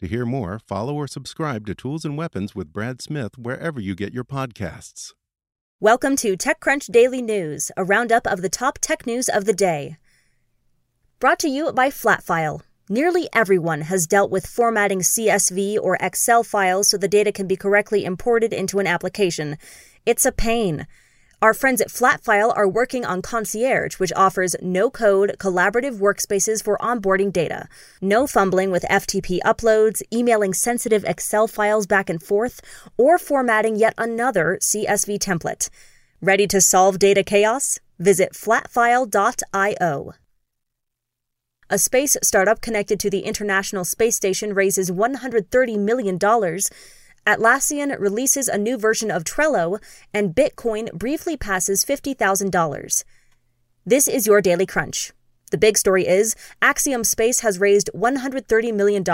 To hear more, follow or subscribe to Tools and Weapons with Brad Smith wherever you get your podcasts. Welcome to TechCrunch Daily News, a roundup of the top tech news of the day. Brought to you by Flatfile. Nearly everyone has dealt with formatting CSV or Excel files so the data can be correctly imported into an application. It's a pain. Our friends at Flatfile are working on Concierge, which offers no code, collaborative workspaces for onboarding data. No fumbling with FTP uploads, emailing sensitive Excel files back and forth, or formatting yet another CSV template. Ready to solve data chaos? Visit flatfile.io. A space startup connected to the International Space Station raises $130 million Atlassian releases a new version of Trello, and Bitcoin briefly passes $50,000. This is your Daily Crunch. The big story is Axiom Space has raised $130 million.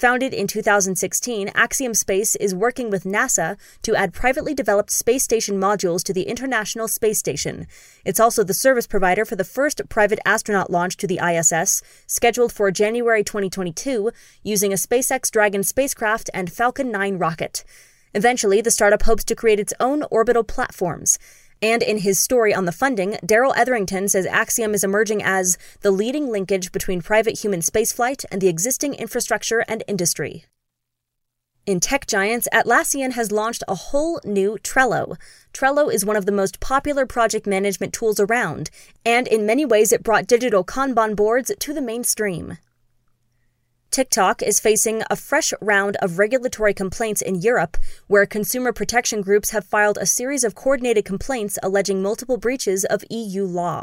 Founded in 2016, Axiom Space is working with NASA to add privately developed space station modules to the International Space Station. It's also the service provider for the first private astronaut launch to the ISS, scheduled for January 2022, using a SpaceX Dragon spacecraft and Falcon 9 rocket. Eventually, the startup hopes to create its own orbital platforms. And in his story on the funding, Darrell Etherington says Axiom is emerging as the leading linkage between private human spaceflight and the existing infrastructure and industry. In tech giants, Atlassian has launched a whole new Trello. Trello is one of the most popular project management tools around, and in many ways it brought digital Kanban boards to the mainstream. TikTok is facing a fresh round of regulatory complaints in Europe, where consumer protection groups have filed a series of coordinated complaints alleging multiple breaches of EU law.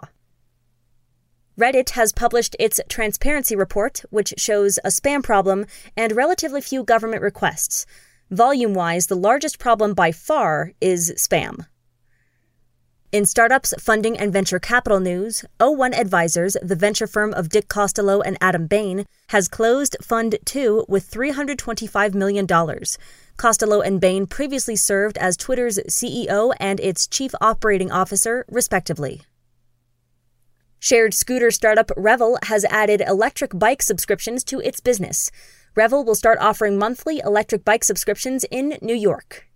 Reddit has published its transparency report, which shows a spam problem and relatively few government requests. Volume wise, the largest problem by far is spam. In startups, funding, and venture capital news, O1 Advisors, the venture firm of Dick Costolo and Adam Bain, has closed Fund 2 with $325 million. Costolo and Bain previously served as Twitter's CEO and its chief operating officer, respectively. Shared scooter startup Revel has added electric bike subscriptions to its business. Revel will start offering monthly electric bike subscriptions in New York.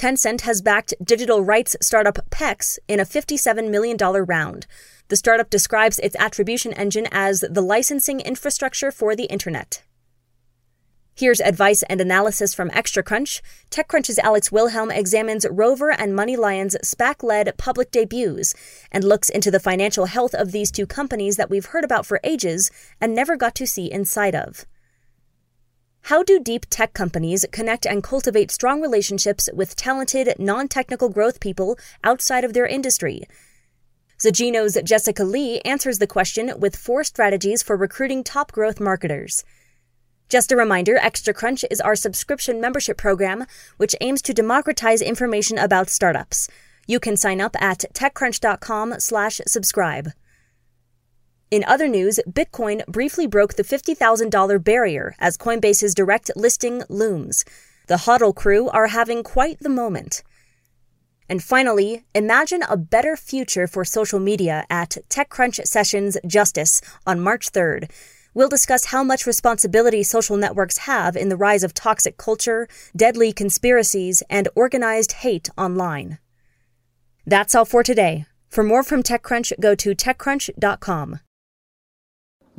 Tencent has backed digital rights startup Pex in a $57 million round. The startup describes its attribution engine as the licensing infrastructure for the Internet. Here's advice and analysis from ExtraCrunch. TechCrunch's Alex Wilhelm examines Rover and MoneyLion's SPAC led public debuts and looks into the financial health of these two companies that we've heard about for ages and never got to see inside of. How do deep tech companies connect and cultivate strong relationships with talented, non technical growth people outside of their industry? Zageno's Jessica Lee answers the question with four strategies for recruiting top growth marketers. Just a reminder, Extra Crunch is our subscription membership program, which aims to democratize information about startups. You can sign up at techcrunch.com/subscribe. In other news, Bitcoin briefly broke the $50,000 barrier as Coinbase's direct listing looms. The HODL crew are having quite the moment. And finally, imagine a better future for social media at TechCrunch Sessions Justice on March 3rd. We'll discuss how much responsibility social networks have in the rise of toxic culture, deadly conspiracies, and organized hate online. That's all for today. For more from TechCrunch, go to TechCrunch.com.